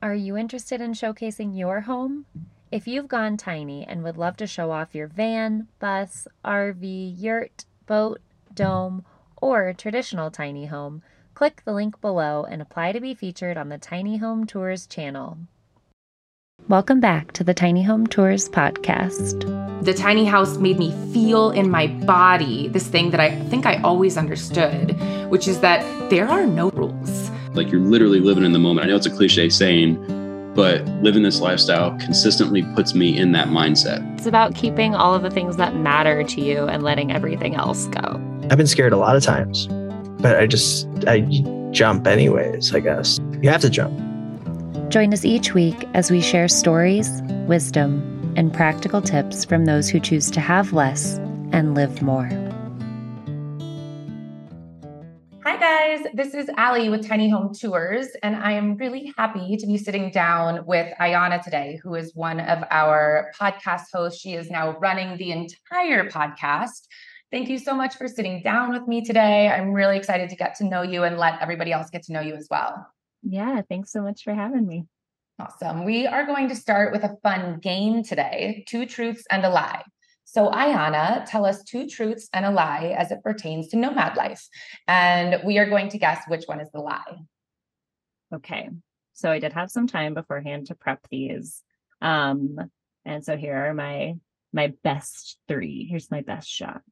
Are you interested in showcasing your home? If you've gone tiny and would love to show off your van, bus, RV, yurt, boat, dome, or traditional tiny home, click the link below and apply to be featured on the Tiny Home Tours channel. Welcome back to the Tiny Home Tours podcast. The tiny house made me feel in my body this thing that I think I always understood, which is that there are no rules. Like you're literally living in the moment. I know it's a cliche saying, but living this lifestyle consistently puts me in that mindset. It's about keeping all of the things that matter to you and letting everything else go. I've been scared a lot of times, but I just, I jump anyways, I guess. You have to jump. Join us each week as we share stories, wisdom, and practical tips from those who choose to have less and live more. This is Ally with Tiny Home Tours, and I am really happy to be sitting down with Ayana today, who is one of our podcast hosts. She is now running the entire podcast. Thank you so much for sitting down with me today. I'm really excited to get to know you and let everybody else get to know you as well. Yeah, thanks so much for having me. Awesome. We are going to start with a fun game today two truths and a lie. So, Ayana, tell us two truths and a lie as it pertains to nomad life. And we are going to guess which one is the lie. Okay. So, I did have some time beforehand to prep these. Um, and so here are my my best three. Here's my best shot.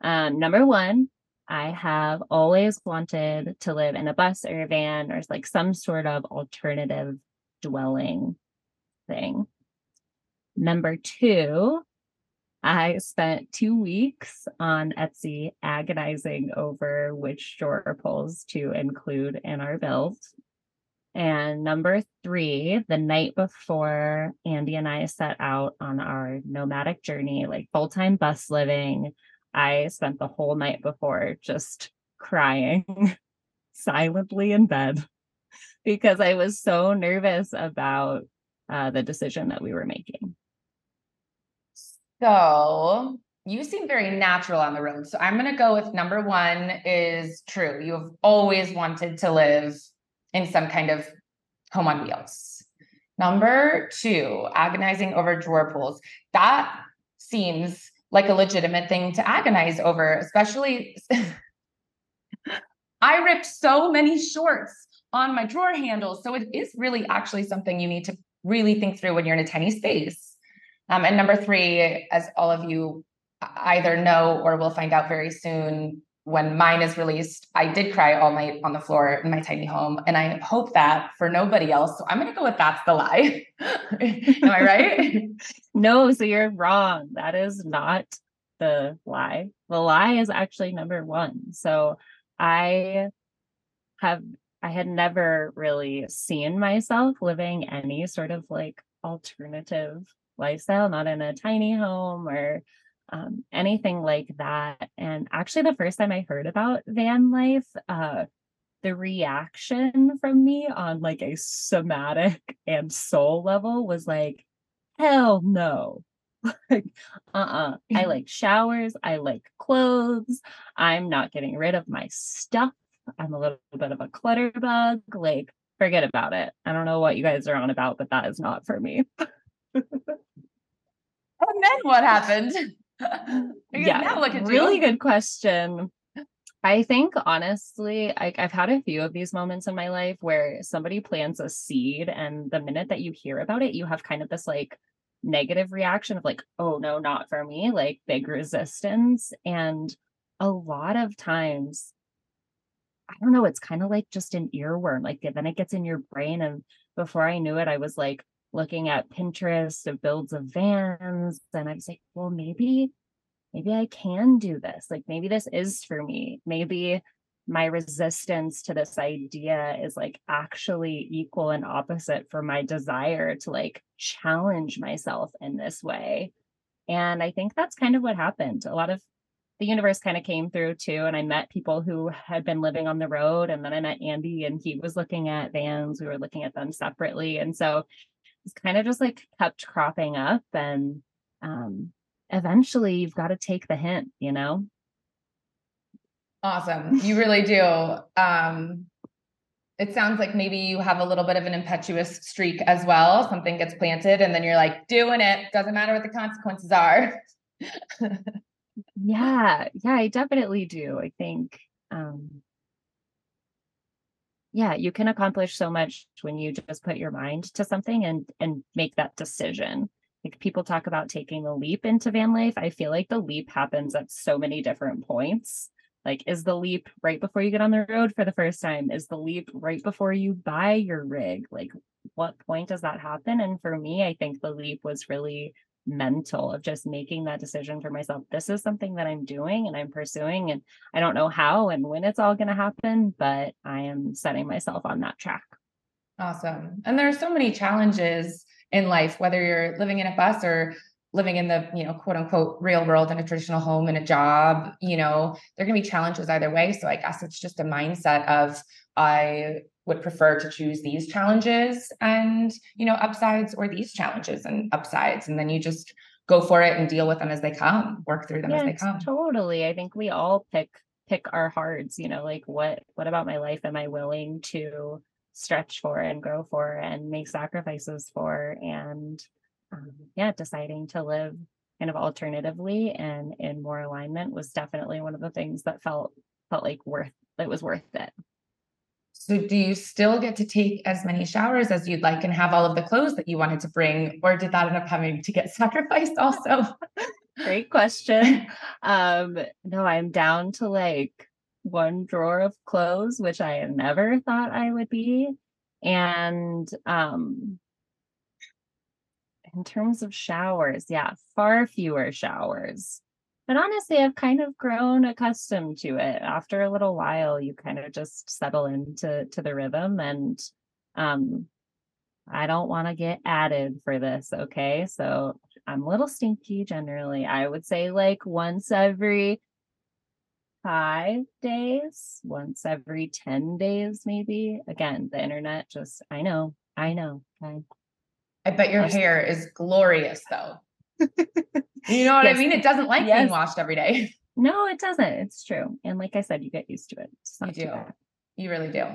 Um, number one, I have always wanted to live in a bus or a van or like some sort of alternative dwelling thing. Number two, I spent two weeks on Etsy agonizing over which drawer pulls to include in our build. And number three, the night before Andy and I set out on our nomadic journey, like full time bus living, I spent the whole night before just crying silently in bed because I was so nervous about uh, the decision that we were making. So you seem very natural on the road. So I'm going to go with number one is true. You have always wanted to live in some kind of home on wheels. Number two, agonizing over drawer pulls. That seems like a legitimate thing to agonize over, especially. I ripped so many shorts on my drawer handles. So it is really actually something you need to really think through when you're in a tiny space. Um, and number three, as all of you either know or will find out very soon, when mine is released, I did cry all night on the floor in my tiny home. And I hope that for nobody else. So I'm going to go with that's the lie. Am I right? no, so you're wrong. That is not the lie. The lie is actually number one. So I have, I had never really seen myself living any sort of like alternative lifestyle, not in a tiny home or um, anything like that. And actually, the first time I heard about van life, uh, the reaction from me on like a somatic and soul level was like, hell no. like, uh-uh. I mm-hmm. like showers. I like clothes. I'm not getting rid of my stuff. I'm a little bit of a clutter bug. Like, forget about it. I don't know what you guys are on about, but that is not for me. And then what happened? yeah, now look at really good question. I think honestly, I, I've had a few of these moments in my life where somebody plants a seed, and the minute that you hear about it, you have kind of this like negative reaction of like, oh no, not for me, like big resistance. And a lot of times, I don't know, it's kind of like just an earworm. Like then it gets in your brain. And before I knew it, I was like looking at Pinterest of builds of vans. And I was like, well, maybe, maybe I can do this. Like maybe this is for me. Maybe my resistance to this idea is like actually equal and opposite for my desire to like challenge myself in this way. And I think that's kind of what happened. A lot of the universe kind of came through too. And I met people who had been living on the road. And then I met Andy and he was looking at vans. We were looking at them separately. And so it's kind of just like kept cropping up. And um, eventually you've got to take the hint, you know? Awesome. You really do. Um, it sounds like maybe you have a little bit of an impetuous streak as well. Something gets planted and then you're like doing it. Doesn't matter what the consequences are. yeah. Yeah, I definitely do. I think um yeah, you can accomplish so much when you just put your mind to something and and make that decision. Like people talk about taking the leap into van life. I feel like the leap happens at so many different points like, is the leap right before you get on the road for the first time? Is the leap right before you buy your rig? Like, what point does that happen? And for me, I think the leap was really mental of just making that decision for myself. This is something that I'm doing and I'm pursuing, and I don't know how and when it's all going to happen, but I am setting myself on that track. Awesome. And there are so many challenges in life, whether you're living in a bus or living in the you know quote unquote real world in a traditional home and a job you know there are going to be challenges either way so i guess it's just a mindset of i would prefer to choose these challenges and you know upsides or these challenges and upsides. And then you just go for it and deal with them as they come work through them yeah, as they come. totally. I think we all pick pick our hearts you know like what what about my life am i willing to stretch for and grow for and make sacrifices for and um, yeah, deciding to live kind of alternatively and in more alignment was definitely one of the things that felt felt like worth it was worth it. So do you still get to take as many showers as you'd like and have all of the clothes that you wanted to bring, or did that end up having to get sacrificed also? Great question. Um, no, I'm down to like one drawer of clothes, which I never thought I would be. And um in terms of showers, yeah, far fewer showers. But honestly, I've kind of grown accustomed to it. After a little while, you kind of just settle into to the rhythm and um I don't want to get added for this, okay? So I'm a little stinky generally. I would say like once every five days, once every 10 days, maybe. Again, the internet just, I know, I know. Okay. I bet your hair is glorious though. You know what yes. I mean? It doesn't like yes. being washed every day. No, it doesn't. It's true. And like I said, you get used to it. You do. You really do.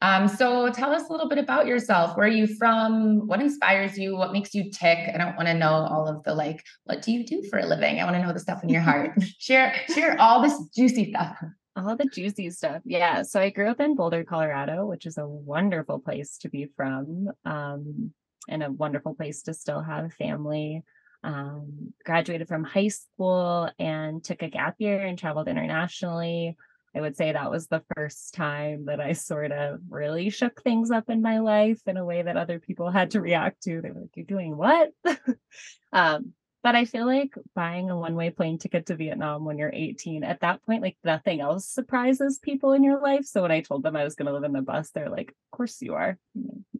Um, so tell us a little bit about yourself. Where are you from? What inspires you? What makes you tick? I don't want to know all of the like, what do you do for a living? I want to know the stuff in your heart. share, share all this juicy stuff. All the juicy stuff. Yeah. So I grew up in Boulder, Colorado, which is a wonderful place to be from. Um, and a wonderful place to still have family. Um, graduated from high school and took a gap year and traveled internationally. I would say that was the first time that I sort of really shook things up in my life in a way that other people had to react to. They were like, You're doing what? um, but I feel like buying a one way plane ticket to Vietnam when you're 18, at that point, like nothing else surprises people in your life. So when I told them I was going to live in the bus, they're like, Of course you are.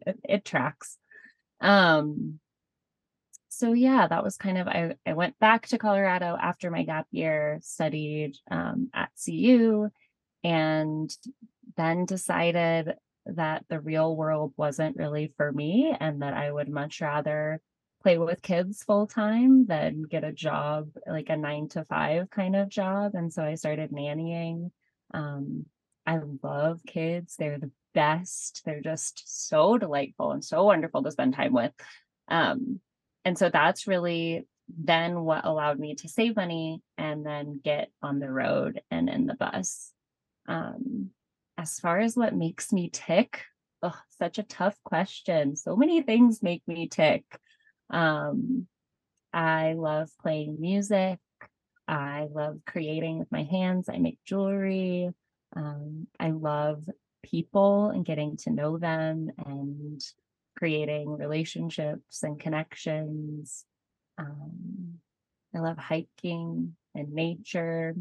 It, it tracks. Um, so yeah, that was kind of I, I went back to Colorado after my gap year, studied um, at CU, and then decided that the real world wasn't really for me and that I would much rather play with kids full time than get a job like a nine to five kind of job. And so I started nannying. Um, I love kids. They're the best. They're just so delightful and so wonderful to spend time with. Um, and so that's really then what allowed me to save money and then get on the road and in the bus. Um, as far as what makes me tick, oh, such a tough question. So many things make me tick. Um, I love playing music. I love creating with my hands. I make jewelry. Um, I love people and getting to know them and creating relationships and connections. Um, I love hiking and nature,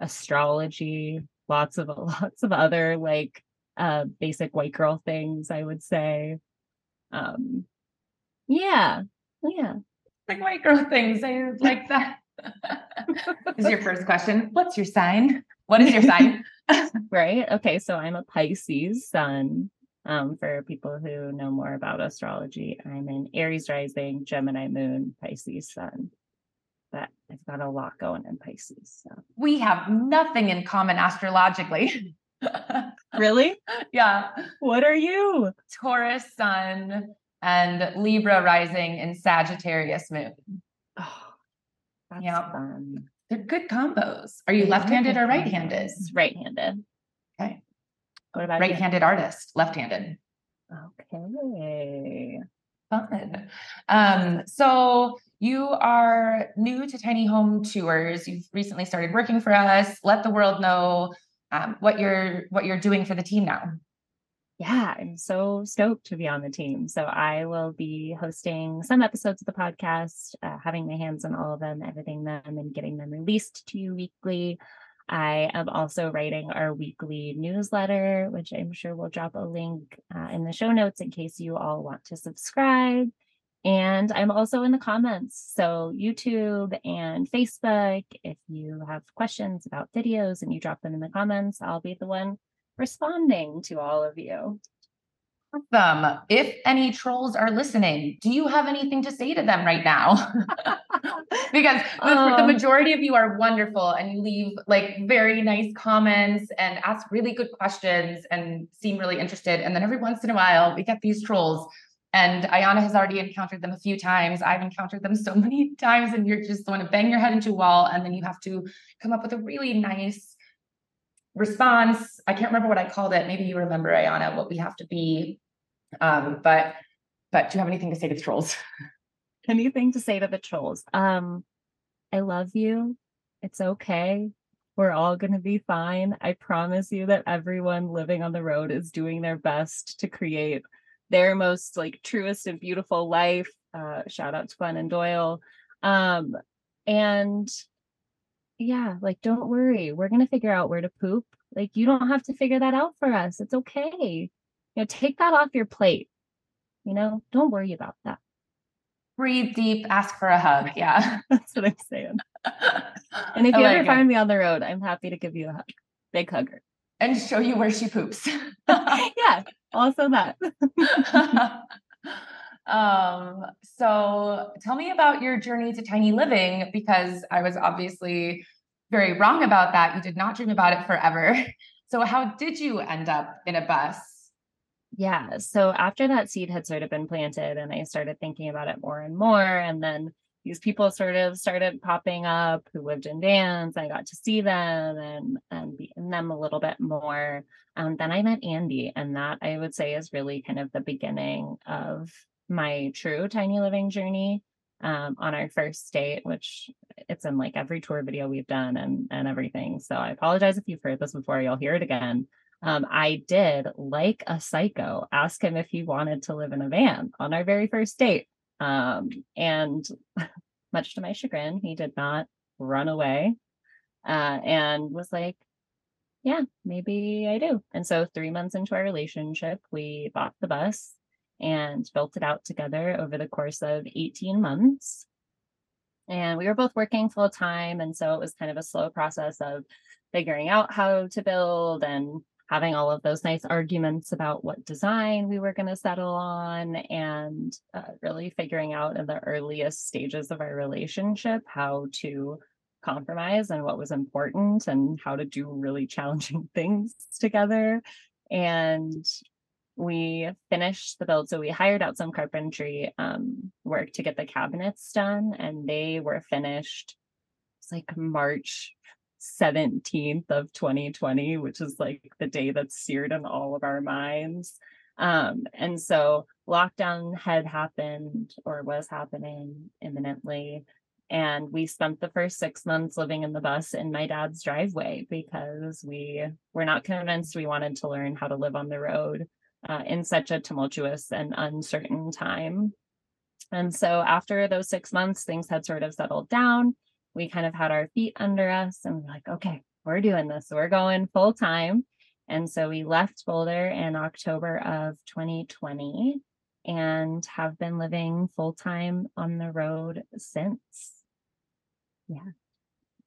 astrology, lots of lots of other like uh, basic white girl things. I would say, um, yeah, yeah, like white girl things. I like that. is your first question. What's your sign? What is your sign? right. Okay. So I'm a Pisces sun. Um, for people who know more about astrology, I'm an Aries rising, Gemini moon, Pisces sun. But I've got a lot going in Pisces. So. We have nothing in common astrologically. really? Yeah. What are you? Taurus sun and Libra rising in Sagittarius moon. Oh, that's yeah. fun. They're good combos. Are you left-handed or right-handed? Right-handed. Okay. What about right-handed you? artist? Left-handed. Okay. Fun. Um, so you are new to Tiny Home Tours. You've recently started working for us. Let the world know um, what you're what you're doing for the team now. Yeah, I'm so stoked to be on the team. So I will be hosting some episodes of the podcast, uh, having my hands on all of them, editing them, and getting them released to you weekly. I am also writing our weekly newsletter, which I'm sure we'll drop a link uh, in the show notes in case you all want to subscribe. And I'm also in the comments. So, YouTube and Facebook, if you have questions about videos and you drop them in the comments, I'll be the one responding to all of you. Awesome. If any trolls are listening, do you have anything to say to them right now? because the, um, the, majority of you are wonderful and you leave like very nice comments and ask really good questions and seem really interested. And then every once in a while, we get these trolls. And Ayana has already encountered them a few times. I've encountered them so many times, and you're just going to bang your head into a wall, and then you have to come up with a really nice response. I can't remember what I called it. Maybe you remember, Ayana, what we have to be. Um, but but do you have anything to say to the trolls? anything to say to the trolls? Um, I love you. It's okay. We're all going to be fine. I promise you that everyone living on the road is doing their best to create their most like truest and beautiful life. Uh, shout out to Glennon Doyle. Um, and yeah, like don't worry, we're gonna figure out where to poop. Like you don't have to figure that out for us. It's okay. You know, take that off your plate. You know, don't worry about that. Breathe deep, ask for a hug. Yeah. That's what I'm saying. and if you ever find me on the road, I'm happy to give you a hug. Big hugger. And show you where she poops. yeah, also that. Um, so tell me about your journey to tiny living because I was obviously very wrong about that. You did not dream about it forever. So how did you end up in a bus? Yeah. So after that seed had sort of been planted and I started thinking about it more and more, and then these people sort of started popping up who lived in vans. I got to see them and and be in them a little bit more. Um, then I met Andy, and that I would say is really kind of the beginning of my true tiny living journey um, on our first date, which it's in like every tour video we've done and and everything. So I apologize if you've heard this before. You'll hear it again. Um, I did, like a psycho, ask him if he wanted to live in a van on our very first date. Um, and much to my chagrin, he did not run away uh, and was like, yeah, maybe I do. And so, three months into our relationship, we bought the bus and built it out together over the course of 18 months. And we were both working full time. And so it was kind of a slow process of figuring out how to build and having all of those nice arguments about what design we were going to settle on and uh, really figuring out in the earliest stages of our relationship how to compromise and what was important and how to do really challenging things together and we finished the build. So we hired out some carpentry um, work to get the cabinets done, and they were finished. It's like March 17th of 2020, which is like the day that's seared in all of our minds. Um, and so lockdown had happened or was happening imminently. And we spent the first six months living in the bus in my dad's driveway because we were not convinced we wanted to learn how to live on the road uh, in such a tumultuous and uncertain time. And so after those six months, things had sort of settled down. We kind of had our feet under us and we're like, okay, we're doing this. We're going full time. And so we left Boulder in October of 2020 and have been living full time on the road since. Yeah.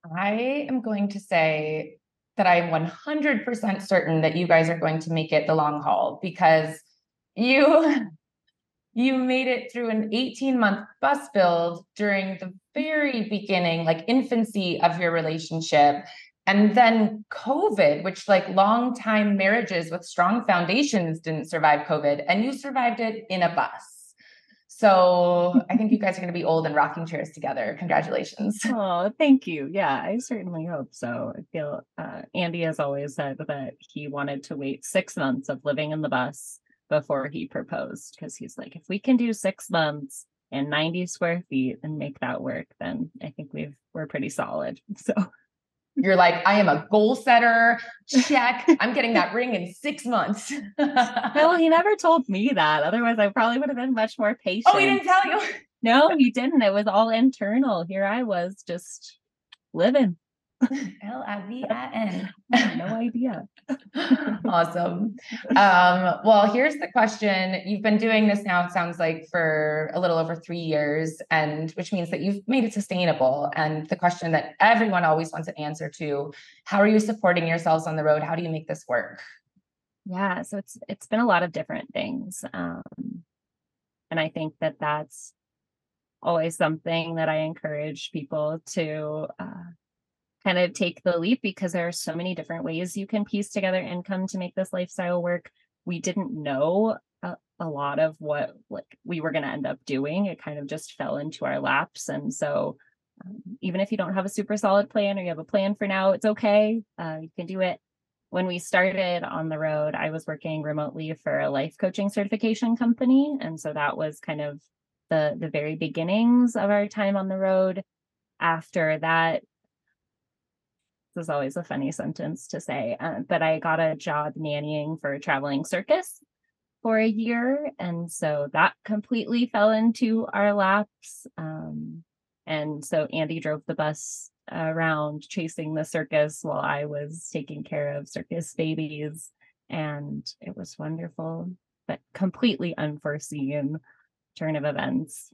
I am going to say that I'm 100% certain that you guys are going to make it the long haul because you you made it through an 18 month bus build during the very beginning like infancy of your relationship and then COVID, which like long time marriages with strong foundations didn't survive COVID, and you survived it in a bus. So I think you guys are going to be old and rocking chairs together. Congratulations. Oh, thank you. Yeah, I certainly hope so. I feel uh, Andy has always said that he wanted to wait six months of living in the bus before he proposed because he's like, if we can do six months and 90 square feet and make that work, then I think we've we're pretty solid. So you're like, I am a goal setter. Check. I'm getting that ring in six months. well, he never told me that. Otherwise, I probably would have been much more patient. Oh, he didn't tell you? no, he didn't. It was all internal. Here I was just living. L I V I N. No idea. awesome. Um, well, here's the question. You've been doing this now, it sounds like, for a little over three years, and which means that you've made it sustainable. And the question that everyone always wants an answer to how are you supporting yourselves on the road? How do you make this work? Yeah, so it's it's been a lot of different things. Um, and I think that that's always something that I encourage people to uh, kind of take the leap because there are so many different ways you can piece together income to make this lifestyle work. We didn't know a, a lot of what like we were going to end up doing. It kind of just fell into our laps, and so um, even if you don't have a super solid plan or you have a plan for now, it's okay. Uh, you can do it. When we started on the road, I was working remotely for a life coaching certification company, and so that was kind of the the very beginnings of our time on the road. After that, this is always a funny sentence to say, uh, but I got a job nannying for a traveling circus for a year. And so that completely fell into our laps. Um, and so Andy drove the bus around chasing the circus while I was taking care of circus babies. And it was wonderful, but completely unforeseen turn of events.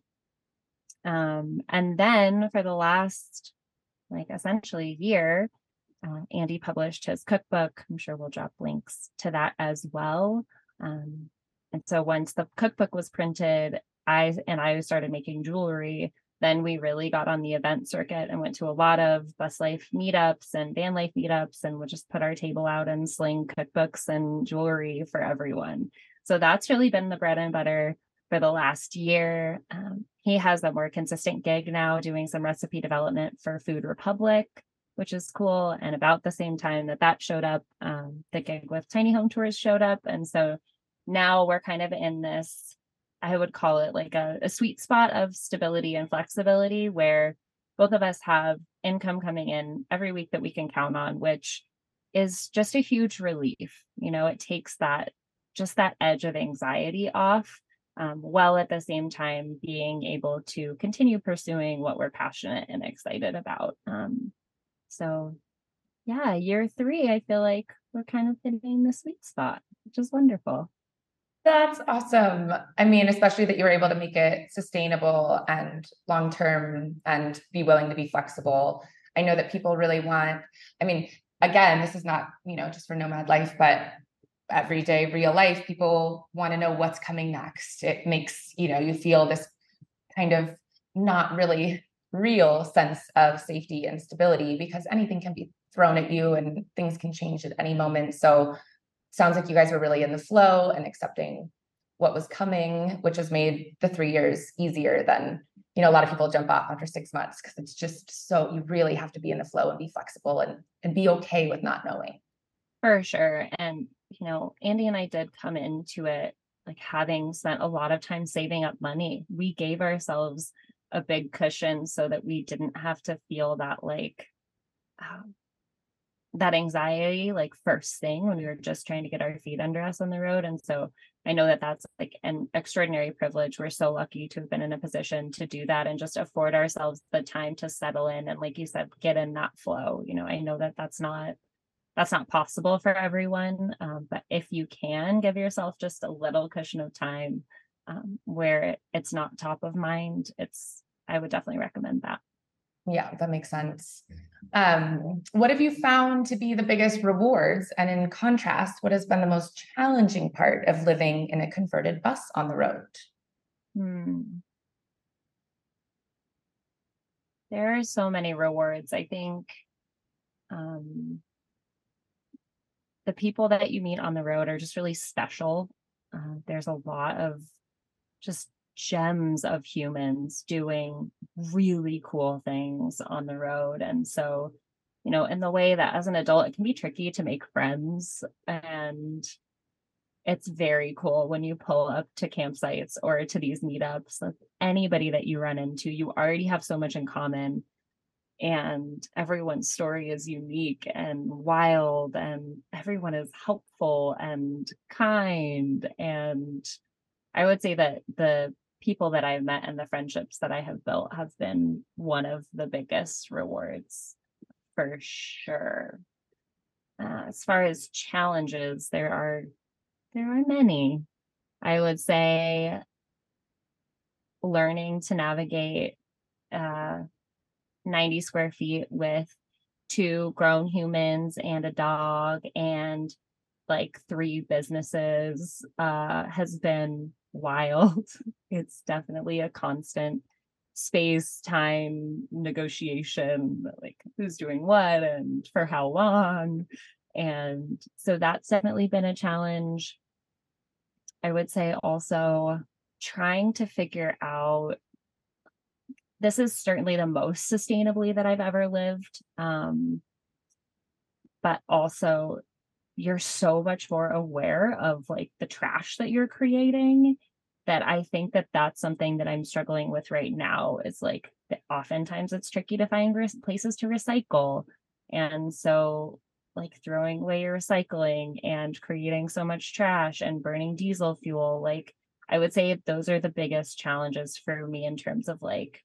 Um, and then for the last, like essentially year, uh, Andy published his cookbook. I'm sure we'll drop links to that as well. Um, and so once the cookbook was printed, I and I started making jewelry. Then we really got on the event circuit and went to a lot of bus life meetups and van life meetups, and would just put our table out and sling cookbooks and jewelry for everyone. So that's really been the bread and butter for the last year. Um, he has a more consistent gig now, doing some recipe development for Food Republic which is cool. And about the same time that that showed up, um, the gig with Tiny Home Tours showed up. And so now we're kind of in this, I would call it like a, a sweet spot of stability and flexibility where both of us have income coming in every week that we can count on, which is just a huge relief. You know, it takes that just that edge of anxiety off um, while at the same time being able to continue pursuing what we're passionate and excited about. Um, so, yeah, year three, I feel like we're kind of hitting the sweet spot, which is wonderful. That's awesome. I mean, especially that you were able to make it sustainable and long term and be willing to be flexible. I know that people really want, I mean, again, this is not, you know, just for nomad life, but everyday real life, people want to know what's coming next. It makes, you know, you feel this kind of not really real sense of safety and stability because anything can be thrown at you and things can change at any moment. So sounds like you guys were really in the flow and accepting what was coming, which has made the three years easier than, you know, a lot of people jump off after six months because it's just so you really have to be in the flow and be flexible and and be okay with not knowing. For sure. And you know, Andy and I did come into it like having spent a lot of time saving up money. We gave ourselves a big cushion so that we didn't have to feel that like um, that anxiety like first thing when we were just trying to get our feet under us on the road. And so i know that that's like an extraordinary privilege. We're so lucky to have been in a position to do that and just afford ourselves the time to settle in and like you said get in that flow you know i know that that's not that's not possible for everyone um, but if you can give yourself just a little cushion of time um, where it's not top of mind, it's I would definitely recommend that. Yeah, that makes sense. Um, what have you found to be the biggest rewards? And in contrast, what has been the most challenging part of living in a converted bus on the road? Hmm. There are so many rewards. I think Um, the people that you meet on the road are just really special. Uh, there's a lot of just gems of humans doing really cool things on the road. And so, you know, in the way that as an adult, it can be tricky to make friends. And it's very cool when you pull up to campsites or to these meetups. Anybody that you run into, you already have so much in common. And everyone's story is unique and wild, and everyone is helpful and kind. And I would say that the people that I've met and the friendships that I have built have been one of the biggest rewards for sure. Uh, as far as challenges, there are there are many. I would say learning to navigate uh, 90 square feet with two grown humans and a dog and like three businesses uh, has been wild. It's definitely a constant space time negotiation, like who's doing what and for how long. And so that's definitely been a challenge. I would say also trying to figure out this is certainly the most sustainably that I've ever lived. Um, but also you're so much more aware of like the trash that you're creating that I think that that's something that I'm struggling with right now is like oftentimes it's tricky to find re- places to recycle. And so like throwing away your recycling and creating so much trash and burning diesel fuel, like I would say those are the biggest challenges for me in terms of like,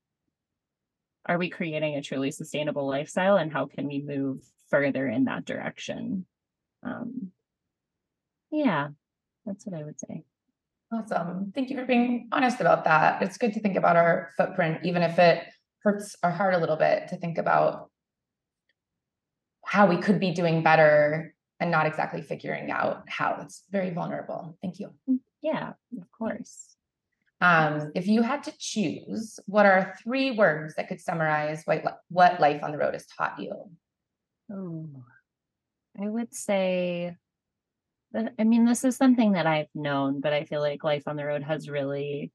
are we creating a truly sustainable lifestyle and how can we move further in that direction? Um, yeah, that's what I would say. Awesome. Thank you for being honest about that. It's good to think about our footprint, even if it hurts our heart a little bit to think about how we could be doing better and not exactly figuring out how. It's very vulnerable. Thank you. Mm, yeah, of course. Um, if you had to choose, what are three words that could summarize what, what life on the road has taught you? Oh, I would say I mean, this is something that I've known, but I feel like life on the road has really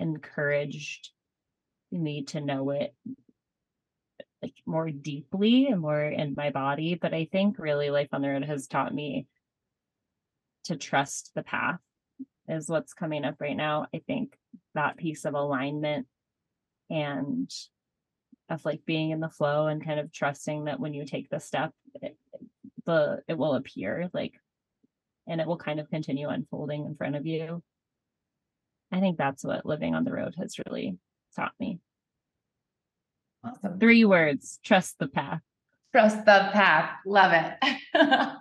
encouraged me to know it like more deeply and more in my body. But I think really life on the road has taught me to trust the path is what's coming up right now. I think that piece of alignment and of like being in the flow and kind of trusting that when you take the step, it, the it will appear like, and it will kind of continue unfolding in front of you. I think that's what living on the road has really taught me. Awesome. Three words: trust the path. Trust the path. Love it.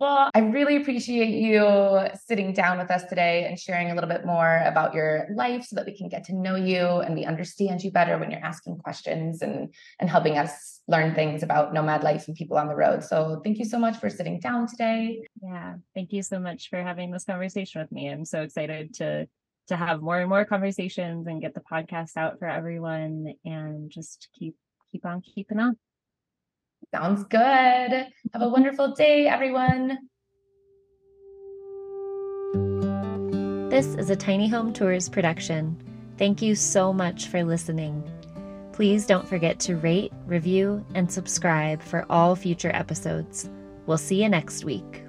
Well, I really appreciate you sitting down with us today and sharing a little bit more about your life so that we can get to know you and we understand you better when you're asking questions and, and helping us learn things about nomad life and people on the road. So thank you so much for sitting down today. Yeah, thank you so much for having this conversation with me. I'm so excited to to have more and more conversations and get the podcast out for everyone and just keep keep on keeping on. Sounds good. Have a wonderful day, everyone. This is a Tiny Home Tours production. Thank you so much for listening. Please don't forget to rate, review, and subscribe for all future episodes. We'll see you next week.